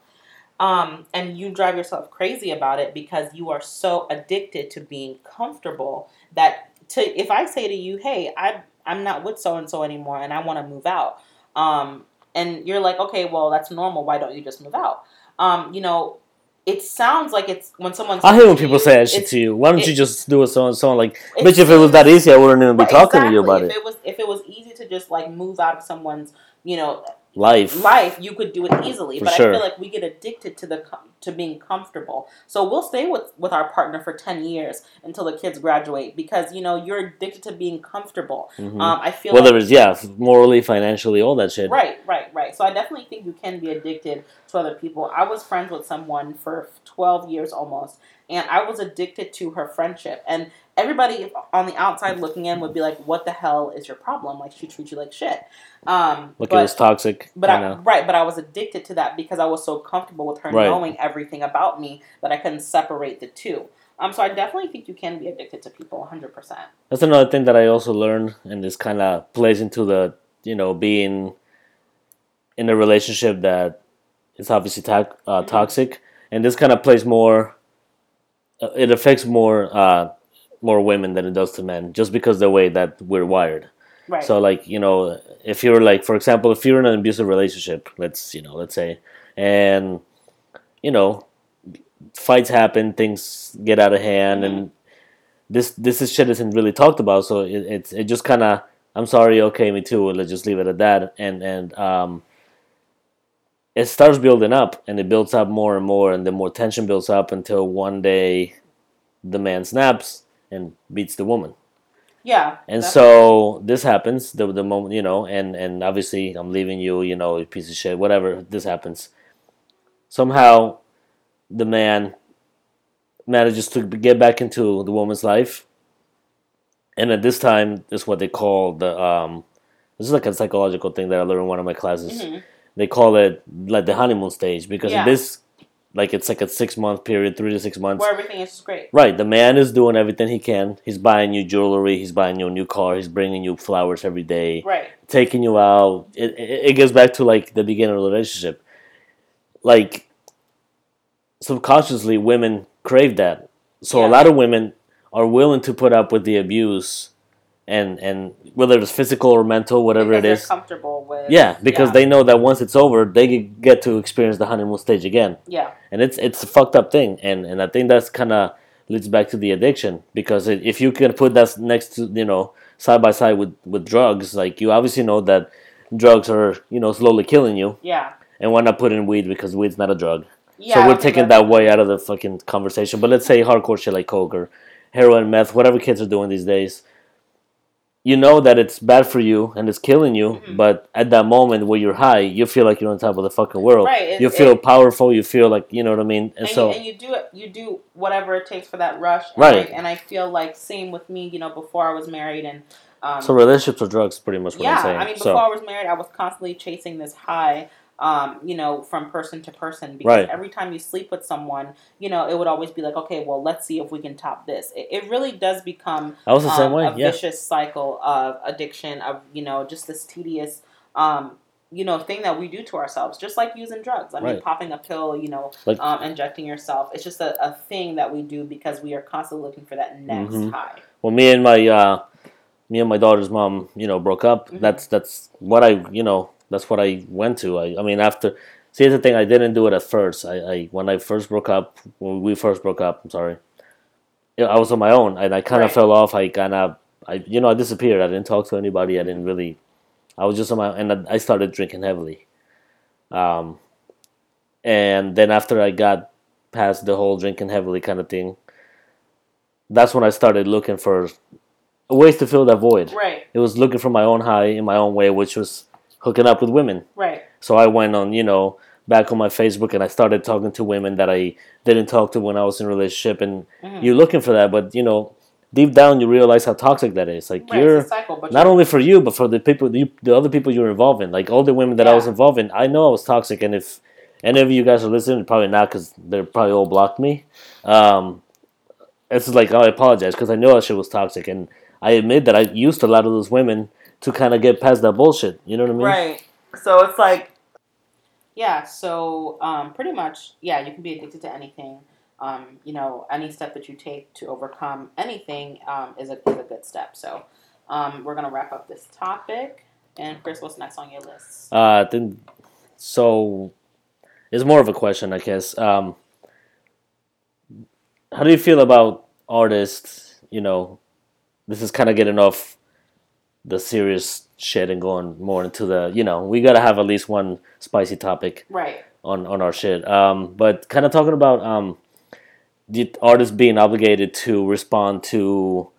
Um, and you drive yourself crazy about it because you are so addicted to being comfortable that to if I say to you, "Hey, I I'm not with so and so anymore, and I want to move out," um, and you're like, "Okay, well that's normal. Why don't you just move out?" Um, you know, it sounds like it's when someone. I hate when people you, say that shit to you. Why don't it- you just do it so and so? Like, bitch, if it was that easy, I wouldn't even be Right, talking to you about if it. If it was if it was easy to just like move out of someone's you know Life. life, you could do it easily. For but sure. I feel like we get addicted to the to being comfortable. So we'll stay with with our partner for ten years until the kids graduate because you know you're addicted to being comfortable. Mhm. Um, I feel Whether like, it's yeah, morally, financially, all that shit. Right, right, right. So I definitely think you can be addicted to other people. I was friends with someone for 12 years almost, and I was addicted to her friendship. And everybody on the outside looking in would be like, "What the hell is your problem? Like she treats you like shit." Um, Like but, it was toxic. but I right, but I was addicted to that because I was so comfortable with her Right. knowing everything about me that I couldn't separate the two. Um, so I definitely think you can be addicted to people 100%. That's another thing that I also learned, and this kind of plays into the you know being in a relationship that is obviously to- uh, Mhm. toxic, and this kind of plays more. Uh, it affects more uh, more women than it does to men, just because the way that we're wired. Right. So like you know, if you're like for example, if you're in an abusive relationship, let's you know, let's say, and you know, fights happen, things get out of hand, and this this is shit isn't really talked about. So it it's it just kind of I'm sorry, okay, me too. Let's just leave it at that, and and um. It starts building up, and it builds up more and more, and the more tension builds up until one day, the man snaps and beats the woman. yeah. And so this happens the the moment you know, and and obviously I'm leaving you, you know, piece of shit, whatever. This happens. Somehow, the man manages to get back into the woman's life, and at this time, this is what they call the um. This is like a psychological thing that I learned in one of my classes. Mhm. They call it like the honeymoon stage because Yeah. in this, like it's like a six month period, three to six months. where everything is great. Right, the man is doing everything he can. He's buying you jewelry. He's buying you a new car. He's bringing you flowers every day, Right. taking you out. It, it, it gets back to like the beginning of the relationship. Like subconsciously, women crave that. So Yeah. a lot of women are willing to put up with the abuse, and and whether it's physical or mental, whatever because it is. Comfortable with. Yeah, because yeah. they know that once it's over, they get to experience the honeymoon stage again Yeah. and it's it's a fucked up thing and and i think that's kind of leads back to the addiction because it, if you can put that next to you know side by side with with drugs, like you obviously know that drugs are you know slowly killing you, Yeah. and why not put in weed because weed's not a drug. Yeah. so we're taking that way out of the fucking conversation. But let's say hardcore shit like coke or heroin, meth, whatever kids are doing these days. You know that it's bad for you and it's killing you, Mhm. but at that moment where you're high, you feel like you're on top of the fucking world. Right, it- you feel it- powerful. You feel like you know what I mean. And, and, so you, and you do it you do whatever it takes for that rush and Right. And I feel like same with me you know before I was married and um, so relationships are drugs, pretty much what yeah I'm saying. I mean so before I was married I was constantly chasing this high um, you know from person to person because Right. every time you sleep with someone you know it would always be like okay well let's see if we can top this it, it really does become I was the same um, way. a Yeah, vicious cycle of addiction of you know just this tedious um, you know thing that we do to ourselves just like using drugs i mean popping a pill you know Like- um, injecting yourself it's just a, a thing that we do because we are constantly looking for that next Mhm. high well, me and my uh, me and my daughter's mom, you know, broke up. Mhm. That's that's what I, you know, that's what I went to. I, I mean, after see the thing, I didn't do it at first. I, I when I first broke up, when we first broke up, I'm sorry. I was on my own, and I kind of Right. fell off. I kind of, I you know, I disappeared. I didn't talk to anybody. I didn't really. I was just on my, and I started drinking heavily. Um, and then after I got past the whole drinking heavily kind of thing, that's when I started looking for ways to fill that void. right It was looking for my own high in my own way, which was hooking up with women. right So I went on, you know, back on my Facebook and I started talking to women that I didn't talk to when I was in a relationship. And Mhm. you're looking for that, but you know, deep down you realize how toxic that is. Like right you're cycle not only for you, but for the people, you, the other people you're involved in. Like all the women that I was Yeah. involved in, I know I was toxic. And if any of you guys are listening, probably not because they're probably all blocked me. Um, it's like I apologize because I know that shit was toxic, and I admit that I used a lot of those women to kind of get past that bullshit. You know what I mean? Right. So it's like, yeah. So um, pretty much, yeah. You can be addicted to anything. Um, you know, any step that you take to overcome anything um, is a is a good step. So um, we're gonna wrap up this topic. And Chris, what's next on your list? Uh, then, so it's more of a question, I guess. Um, how do you feel about artists? You know, this is kind of getting off the serious shit and going more into the. You know, we gotta have at least one spicy topic Right. on on our shit. Um, but kind of talking about um, the artists being obligated to respond to,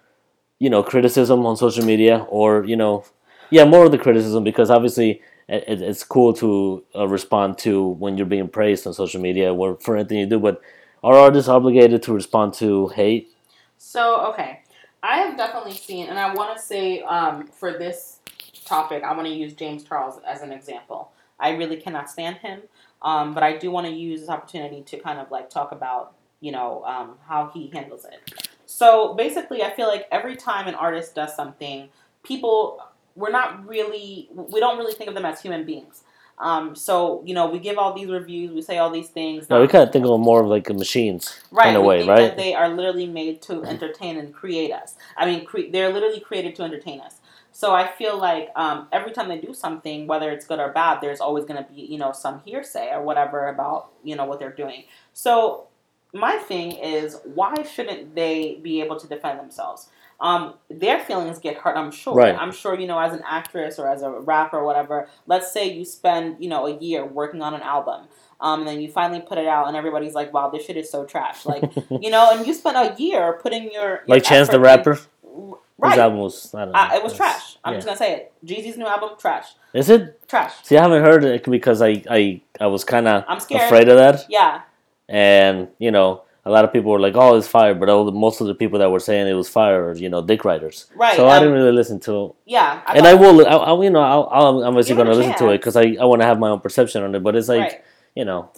you know, criticism on social media, or you know, yeah, more of the criticism because obviously it, it- it's cool to uh, respond to when you're being praised on social media, or for anything you do. But are artists obligated to respond to hate? So okay, I have definitely seen, and I want to say um, for this topic, I want to use James Charles as an example. I really cannot stand him, um, but I do want to use this opportunity to kind of like talk about you know um, how he handles it. So basically, I feel like every time an artist does something, people we're not really we don't really think of them as human beings. Um, so you know we give all these reviews, we say all these things. No, we kind of think of them more of like machines Right, in a way, right? That they are literally made to entertain and create us. I mean, cre- they're literally created to entertain us. So I feel like um, every time they do something, whether it's good or bad, there's always going to be you know some hearsay or whatever about you know what they're doing. So my thing is, why shouldn't they be able to defend themselves? Um, their feelings get hurt. I'm sure. Right. I'm sure you know as an actress or as a rapper or whatever. Let's say you spend you know a year working on an album. Um, and then you finally put it out, and everybody's like, "Wow, this shit is so trash!" Like, you know, and you spent a year putting your, your like Chance the Rapper. in- His right? album was, I don't know. Uh, it was trash. I'm yeah. just gonna say it. Jeezy's new album, trash, Is it? trash. See, I haven't heard it because I I, I was kind of I'm scared. afraid of that, Yeah, and you know, a lot of people were like, "Oh, it's fire," but all the, most of the people that were saying it was fire, are, you know, dick writers. right. So I um, didn't really listen to, Yeah, and I will, I, I, you know, I'll, I'm obviously going to listen to it because I, I want to have my own perception on it. But it's like, right. you know,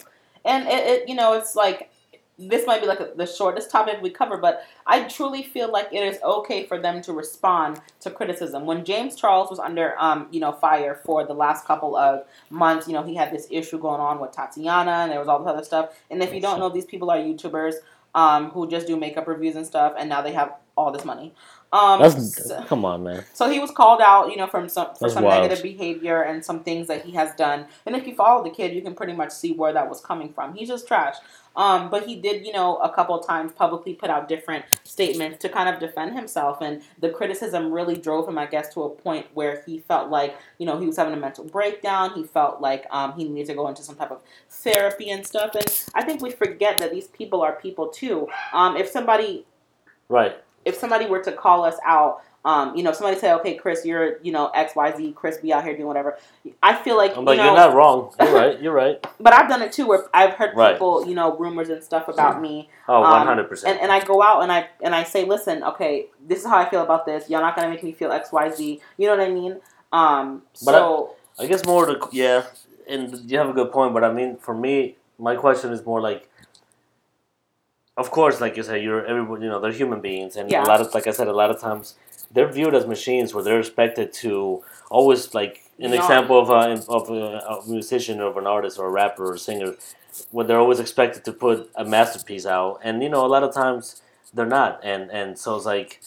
and it, it, you know, it's like this might be like a, the shortest topic we cover, but I truly feel like it is okay for them to respond to criticism. When James Charles was under, um, you know, fire for the last couple of months, you know, he had this issue going on with Tatiana, and there was all this other stuff. And if you don't know, these people are YouTubers um, who just do makeup reviews and stuff, and now they have all this money. Um, That's so, come on, man. so he was called out, you know, from some for That's some wild. negative behavior and some things that he has done. And if you follow the kid, you can pretty much see where that was coming from. He's just trash. Um, but he did, you know, a couple of times publicly put out different statements to kind of defend himself, and the criticism really drove him, I guess, to a point where he felt like, you know, he was having a mental breakdown. He felt like um, he needed to go into some type of therapy and stuff. And I think we forget that these people are people too. Um, if somebody Right. If somebody were to call us out, um, you know, somebody say, okay, Chris, you're, you know, X, Y, Z, Chris, be out here doing whatever. I feel like, I'm like, you know, are not wrong. You're right. You're right. but I've done it too, where I've heard Right. people, you know, rumors and stuff about me, Oh, Um, one hundred and, percent. and I go out and I and I say, listen, okay, this is how I feel about this. Y'all not gonna make me feel X, Y, Z. You know what I mean? Um, But so I guess more to yeah, and you have a good point. But I mean, for me, my question is more like, of course, like you said, you're everybody. You know, they're human beings, and Yeah. a lot of like I said, a lot of times they're viewed as machines where they're expected to always like an Yeah. example of a of a, a musician or of an artist or a rapper or a singer, where they're always expected to put a masterpiece out, and you know, a lot of times they're not, and and so it's like,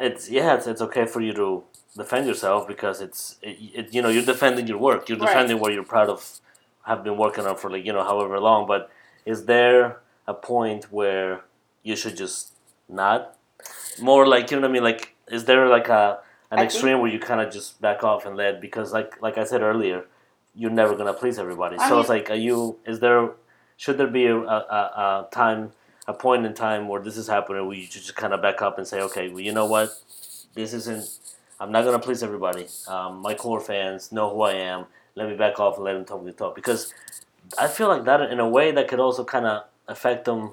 it's yeah, it's it's okay for you to defend yourself because it's it, it, you know you're defending your work you're Right. defending what you're proud of have been working on for like you know however long but is there a point where you should just not. More like you know what i mean? Like is there like a an I extreme where you kind of just back off and let because like like i said earlier you're never gonna please everybody. I so it's like are you is there should there be a, a, a, a time a point in time where this is happening where you just kind of back up and say okay well you know what? This isn't I'm not gonna please everybody. Um, my core fans know who I am. Let me back off and let them talk the talk. Because I feel like that in a way that could also kind of affect them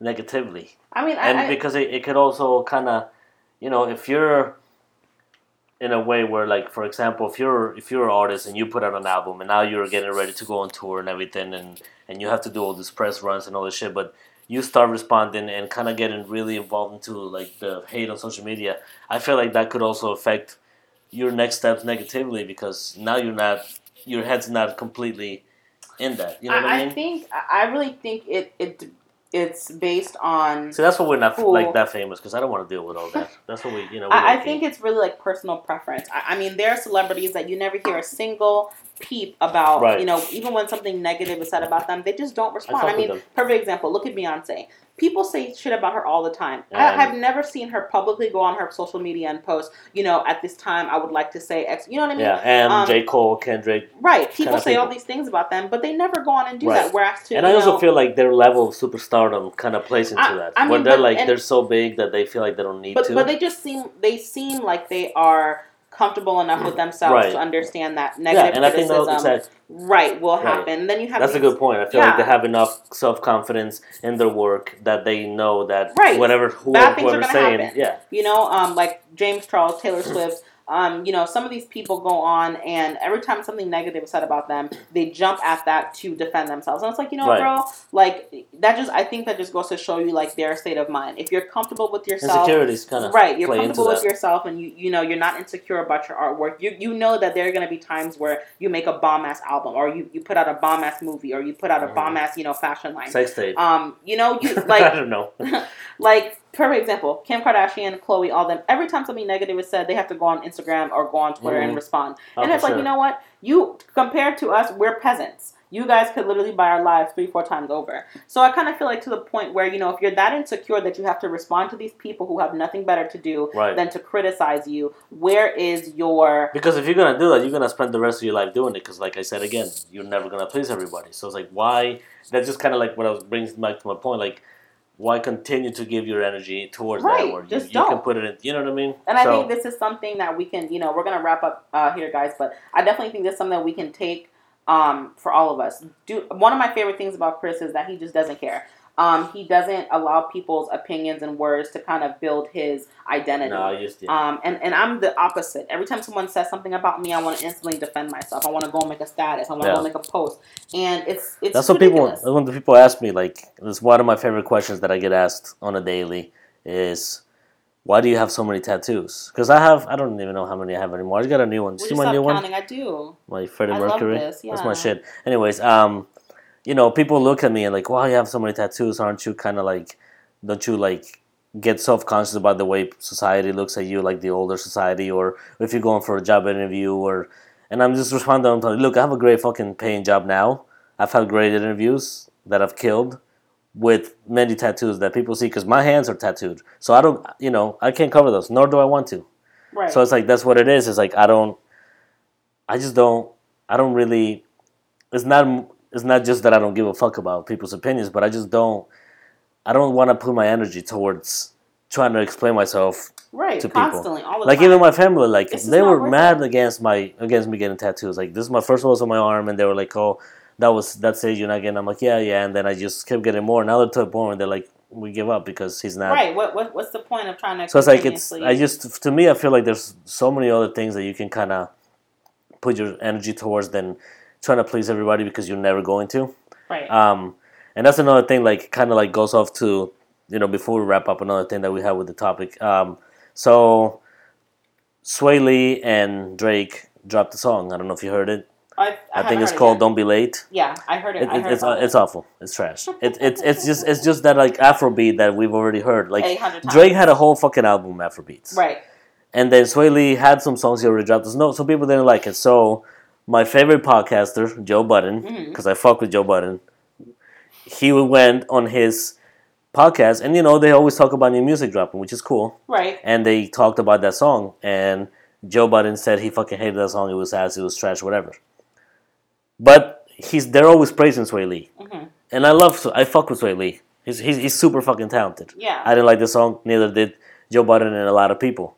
negatively, I mean, and I, because it, it could also kind of, you know, if you're in a way where like for example if you're if you're an artist and you put out an album and now you're getting ready to go on tour and everything and and you have to do all these press runs and all this shit but you start responding and kind of getting really involved into like the hate on social media i feel like that could also affect your next steps negatively because now you're not your head's not completely in that you know what i, I, think I really think it it it's based on. so that's why we're not Cool. like that famous because i don't want to deal with all that that's what we you know we I, I think it's really like personal preference. I, I mean, there are celebrities that you never hear a single peep about. Right. You know, even when something negative is said about them, they just don't respond. fuck I, mean, them. perfect example. Look at Beyonce. People say shit about her all the time. And- I have never seen her publicly go on her social media and post. You know, at this time, I would like to say X. You know what I mean? yeah and Um, j cole kendrick Right. People say all these things about them, but they never go on and do Right. that. Whereas to And I also know, feel like their level of superstardom kind of plays into I- that. I Where mean, they're but- like they're so big that they feel like they don't need but to. but they just seem they seem like they are comfortable enough with themselves Right. to understand that yeah, negative and I think criticism that, exactly, right will happen. And then you have that's a good point. I feel like they have enough self confidence in their work that they know that Right. whatever whoever whoever's saying, happen. yeah, You know, um, like James Charles, Taylor Swift. Um, you know, some of these people go on, and every time something negative is said about them, they jump at that to defend themselves. And it's like, you know, Right. bro, like that just I think that just goes to show you like their state of mind. If you're comfortable with yourself, insecurities kind of right you're comfortable with yourself and you you know you're not insecure about your artwork you you know that there are going to be times where you make a bomb ass album or you, you put out a bomb ass movie or you put out a Mhm. bomb ass you know fashion line Sex tape. um you know you like I don't know. like perfect example kim kardashian khloe all them every time something negative is said they have to go on instagram or go on twitter Mhm. and respond Oh, and for it's like sure. you know what you compared to us we're peasants you guys could literally buy our lives three four times over so i kind of feel like to the point where you know if you're that insecure that you have to respond to these people who have nothing better to do Right. than to criticize you where is your Because if you're gonna do that, you're gonna spend the rest of your life doing it. Because, like I said again, you're never gonna please everybody. So it's like, why? That's just kind of like what I was brings back to my point. Like, why continue to give your energy towards Right, that? Where you, just you can don't. put it in. You know what I mean? and i think this is something that we can you know we're gonna wrap up uh, here guys but i definitely think this is something that we can take um, for all of us do one of my favorite things about chris is that he just doesn't care um, he doesn't allow people's opinions and words to kind of build his identity No, I just yeah. Um, and, and I'm the opposite. Every time someone says something about me, I want to instantly defend myself. I want to go and make a status. I want to Yeah. go make a post. And it's it's That's what people. That's when the people ask me. Like, it's one of my favorite questions that I get asked on a daily is, "Why do you have so many tattoos?" Because I have. I don't even know how many I have anymore. I just got a new one. Will See my new one? counting? I do. My Freddie I Mercury. this, That's my shit. Anyways, um, you know, people look at me and like, "Wow, you have so many tattoos. Aren't you kind of like? Don't you like? get self conscious about the way society looks at you, like the older society, or if you're going for a job interview, or and I'm just responding. I'm telling, look, I have a great fucking paying job now. I've had great interviews that I've killed with many tattoos that people see because my hands are tattooed. So I don't, you know, I can't cover those, nor do I want to. Right. So it's like that's what it is. It's like I don't, I just don't, I don't really. It's not. It's not just that I don't give a fuck about people's opinions, but I just don't. I don't want to put my energy towards trying to explain myself right. to people. Constantly, all the time. Like time. even my family, like just they were mad against my against me getting tattoos. Like this is my first one was on my arm, and they were like, "Oh, that was that's it. You're not getting." I'm like, "Yeah, yeah." And then I just kept getting more. Now they're to a point where they're like, "We give up because he's not." right. What, what what's the point of trying to? So it's like it's. I just to me, I feel like there's so many other things that you can kind of put your energy towards than trying to please everybody because you're never going to. right. Um, and that's another thing, like kind of like goes off to you know before we wrap up another thing that we have with the topic. Um, so Swae Lee and Drake dropped a song. I don't know if you heard it. I, I, I, think it's it called yet. "Won't Be Late." Yeah, I heard it. It, I heard it's it's awful. It's trash. It, it's it's just it's just that like Afrobeat that we've already heard. Like. Drake had a whole fucking album Afrobeats. Right. And then Swae Lee had some songs he already dropped. There's no, some people didn't like it. So my favorite podcaster, Joe Budden, because I fuck with Joe Budden, he went on his podcast, and you know they always talk about new music dropping, which is cool. Right. And they talked about that song, and Joe Budden said he fucking hated that song. It was ass, it was trash, whatever. But he's they're always praising Swae Lee, hmm and I love I fuck with Swae Lee. He's he's, he's super fucking talented. Yeah. I didn't like the song, neither did Joe Budden and a lot of people.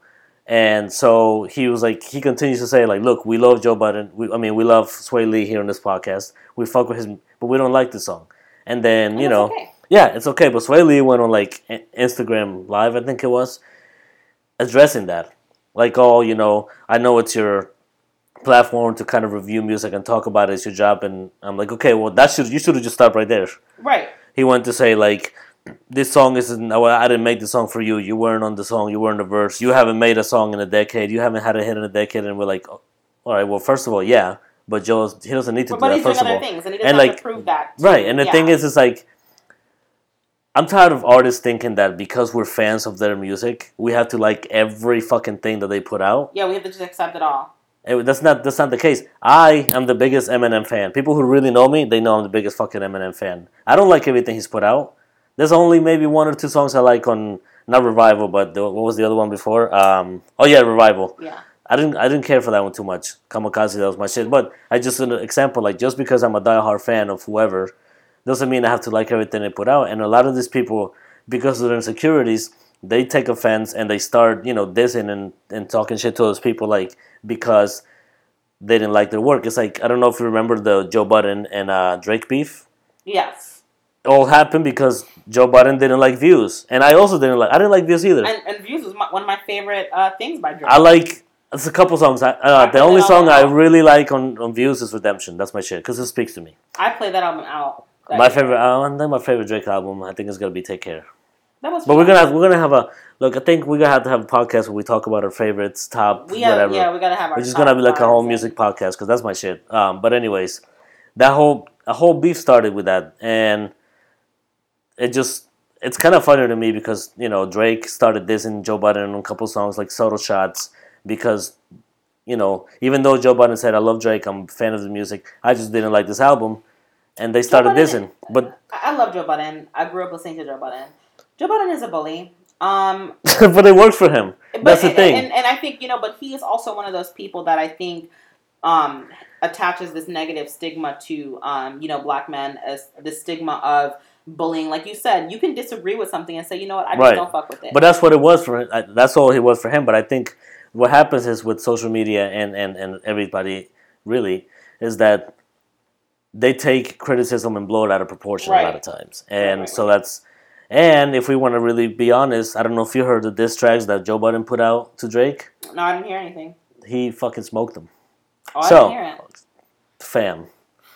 And so he was like, he continues to say, like, look, we love Joe Budden. We, I mean, we love Swae Lee here on this podcast. We fuck with his, but we don't like the song. And then, And you know, okay. yeah, it's okay. But Swae Lee went on like Instagram Live, I think it was, addressing that. Like, oh, you know, I know it's your platform to kind of review music and talk about it. It's your job. And I'm like, okay, well, that should, you should have just stopped right there Right. he went to say like this song isn't well, I didn't make the song for you. You weren't on the song, you weren't the verse. You haven't made a song in a decade. You haven't had a hit in a decade and we're like oh, all right, well first of all, yeah, but Joe he doesn't need to But, do but that he's doing first of other all. things, and And, have like, to prove that. Right, and the yeah. thing is it's like I'm tired of artists thinking that because we're fans of their music, we have to like every fucking thing that they put out. yeah, we have to just accept it all. Eh, That's not that's not the case. I am the biggest Eminem fan. People who really know me, they know I'm the biggest fucking Eminem fan. I don't like everything he's put out. There's only maybe one or two songs I like on not Revival, but the, what was the other one before? Um, oh yeah, Revival. Yeah. I didn't I didn't care for that one too much. Kamikaze, that was my shit. But I just an example like just because I'm a diehard fan of whoever doesn't mean I have to like everything they put out. And a lot of these people, because of their insecurities, they take offense and they start you know dissing and, and talking shit to those people like because they didn't like their work. It's like I don't know if you remember the Joe Budden and uh, Drake beef. Yes. All happened because Joe Budden didn't like views, and I also didn't like. I didn't like views either. And, and Views was my, one of my favorite uh, things by Drake. I like. It's a couple songs. I, uh, the only song I really like on, on Views is Redemption. That's my shit because it speaks to me. I played that album out. That My favorite, uh, and then my favorite Drake album, I think is gonna be Take Care. That was. But we're gonna have, we're gonna have a look. I think we're gonna have to have a podcast where we talk about our favorites, top We have, whatever. yeah, we gotta have is top gonna be like a whole music podcast because that's my shit. Um, but anyways, that whole a whole beef started with that, and it just it's kind of funny to me because you know Drake started dissing Joe Budden on a couple songs like Subtle Shots because you know even though Joe Budden said I love Drake, I'm a fan of the music, I just didn't like this album, and they started dissing. But I love Joe Budden. I grew up listening to Joe Budden. Joe Budden is a bully. Um, but it worked for him. but, That's the and, thing. And, and I think you know, but he is also one of those people that I think um, attaches this negative stigma to um, you know black men as the stigma of bullying. Like you said, you can disagree with something and say, you know what, I just Right. don't fuck with it. But that's what it was for him. That's all he was for him. But I think what happens is with social media and, and, and everybody really is that they take criticism and blow it out of proportion a lot of times. And right, so that's and if we want to really be honest, I don't know if you heard the diss tracks that Joe Budden put out to Drake. no, I didn't hear anything. He fucking smoked them. Oh, I So- didn't hear it. Fam.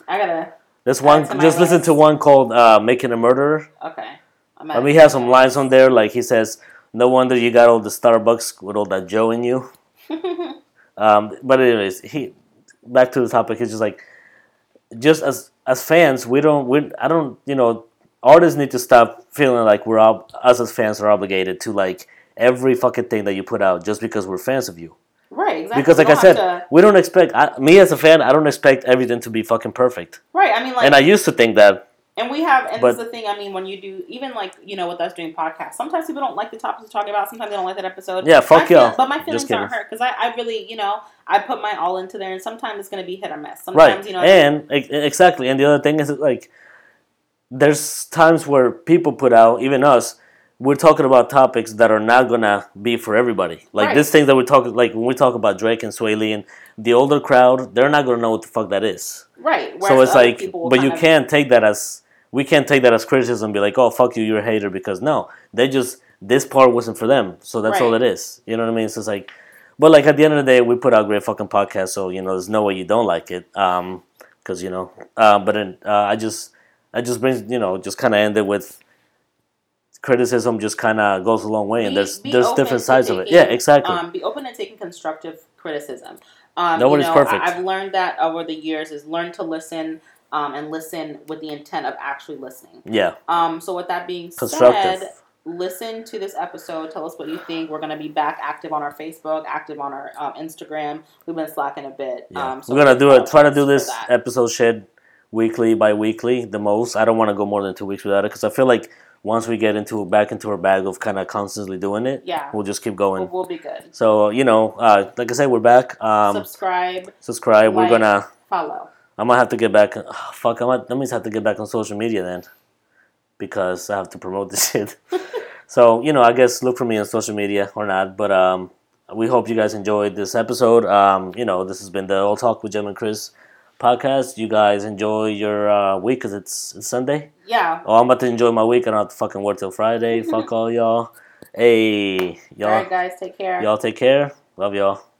I gotta. This one just listen to one called uh, Making a Murderer. Okay. I mean, he has some lines on there, like he says, "No wonder you got all the Starbucks with all that Joe in you." um, but anyways, he back to the topic. He's just like, just as as fans, we don't, we I don't, you know, artists need to stop feeling like we're ob- us as fans are obligated to like every fucking thing that you put out just because we're fans of you. Right, exactly. Because like I said, to- we don't expect I, me as a fan. I don't expect everything to be fucking perfect. right. I mean, like, and I used to think that. And we have, and But- this is the thing. I mean, when you do, even like you know, with us doing podcasts, sometimes people don't like the topics we're talking about. Sometimes they don't like that episode. Yeah, fuck y'all. But my feelings aren't hurt because I, I really, you know, I put my all into there, and sometimes it's going to be hit or miss. Sometimes, Right, you know, and ex- exactly, and the other thing is like, there's times where people put out, even us, we're talking about topics that are not gonna be for everybody. Like Right. this thing that we talk, like when we talk about Drake and Swae Lee, and the older crowd, they're not gonna know what the fuck that is. right. so it's like, but you can't take that as we can't take that as criticism. and Be like, oh fuck you, you're a hater because no, they just this part wasn't for them, so that's all it is. You know what I mean? So it's like, but like at the end of the day, we put out great fucking podcasts, so you know, there's no way you don't like it. Um, because you know, uh, but then uh, I just, I just brings you know, just kind of ended with criticism. Just kind of goes a long way, and there's there's different to sides of it. Yeah, exactly. Um, be open to taking constructive criticism. Um, Nobody's you know, perfect. I've learned that over the years is learn to listen um, and listen with the intent of actually listening. yeah, Um, so with that being said, listen to this episode. Tell us what you think. We're gonna be back active on our Facebook, active on our um, Instagram. We've been slacking a bit. Yeah. Um, so We're gonna do it. Try to do this episode shed weekly by weekly, the most. I don't want to go more than two weeks without it because I feel like once we get into back into our bag of kind of constantly doing it, Yeah. we'll just keep We'll, going. we'll be good. So you know, uh, like I said, we're back. Um, Subscribe, subscribe. We're gonna. follow. I might have to get back. Oh, fuck, I might. That means I have to get back on social media then, because I have to promote this shit. so you know, I guess look for me on social media or not. But um, we hope you guys enjoyed this episode. Um, you know, this has been the All Talk with Jim and Chris podcast. You guys enjoy your uh, week because it's it's Sunday. Yeah. Oh, I'm about to enjoy my week. I don't have to fucking work till Friday. Fuck all y'all. Hey, y'all. y'all. right, guys. Take care. Y'all take care. Love y'all.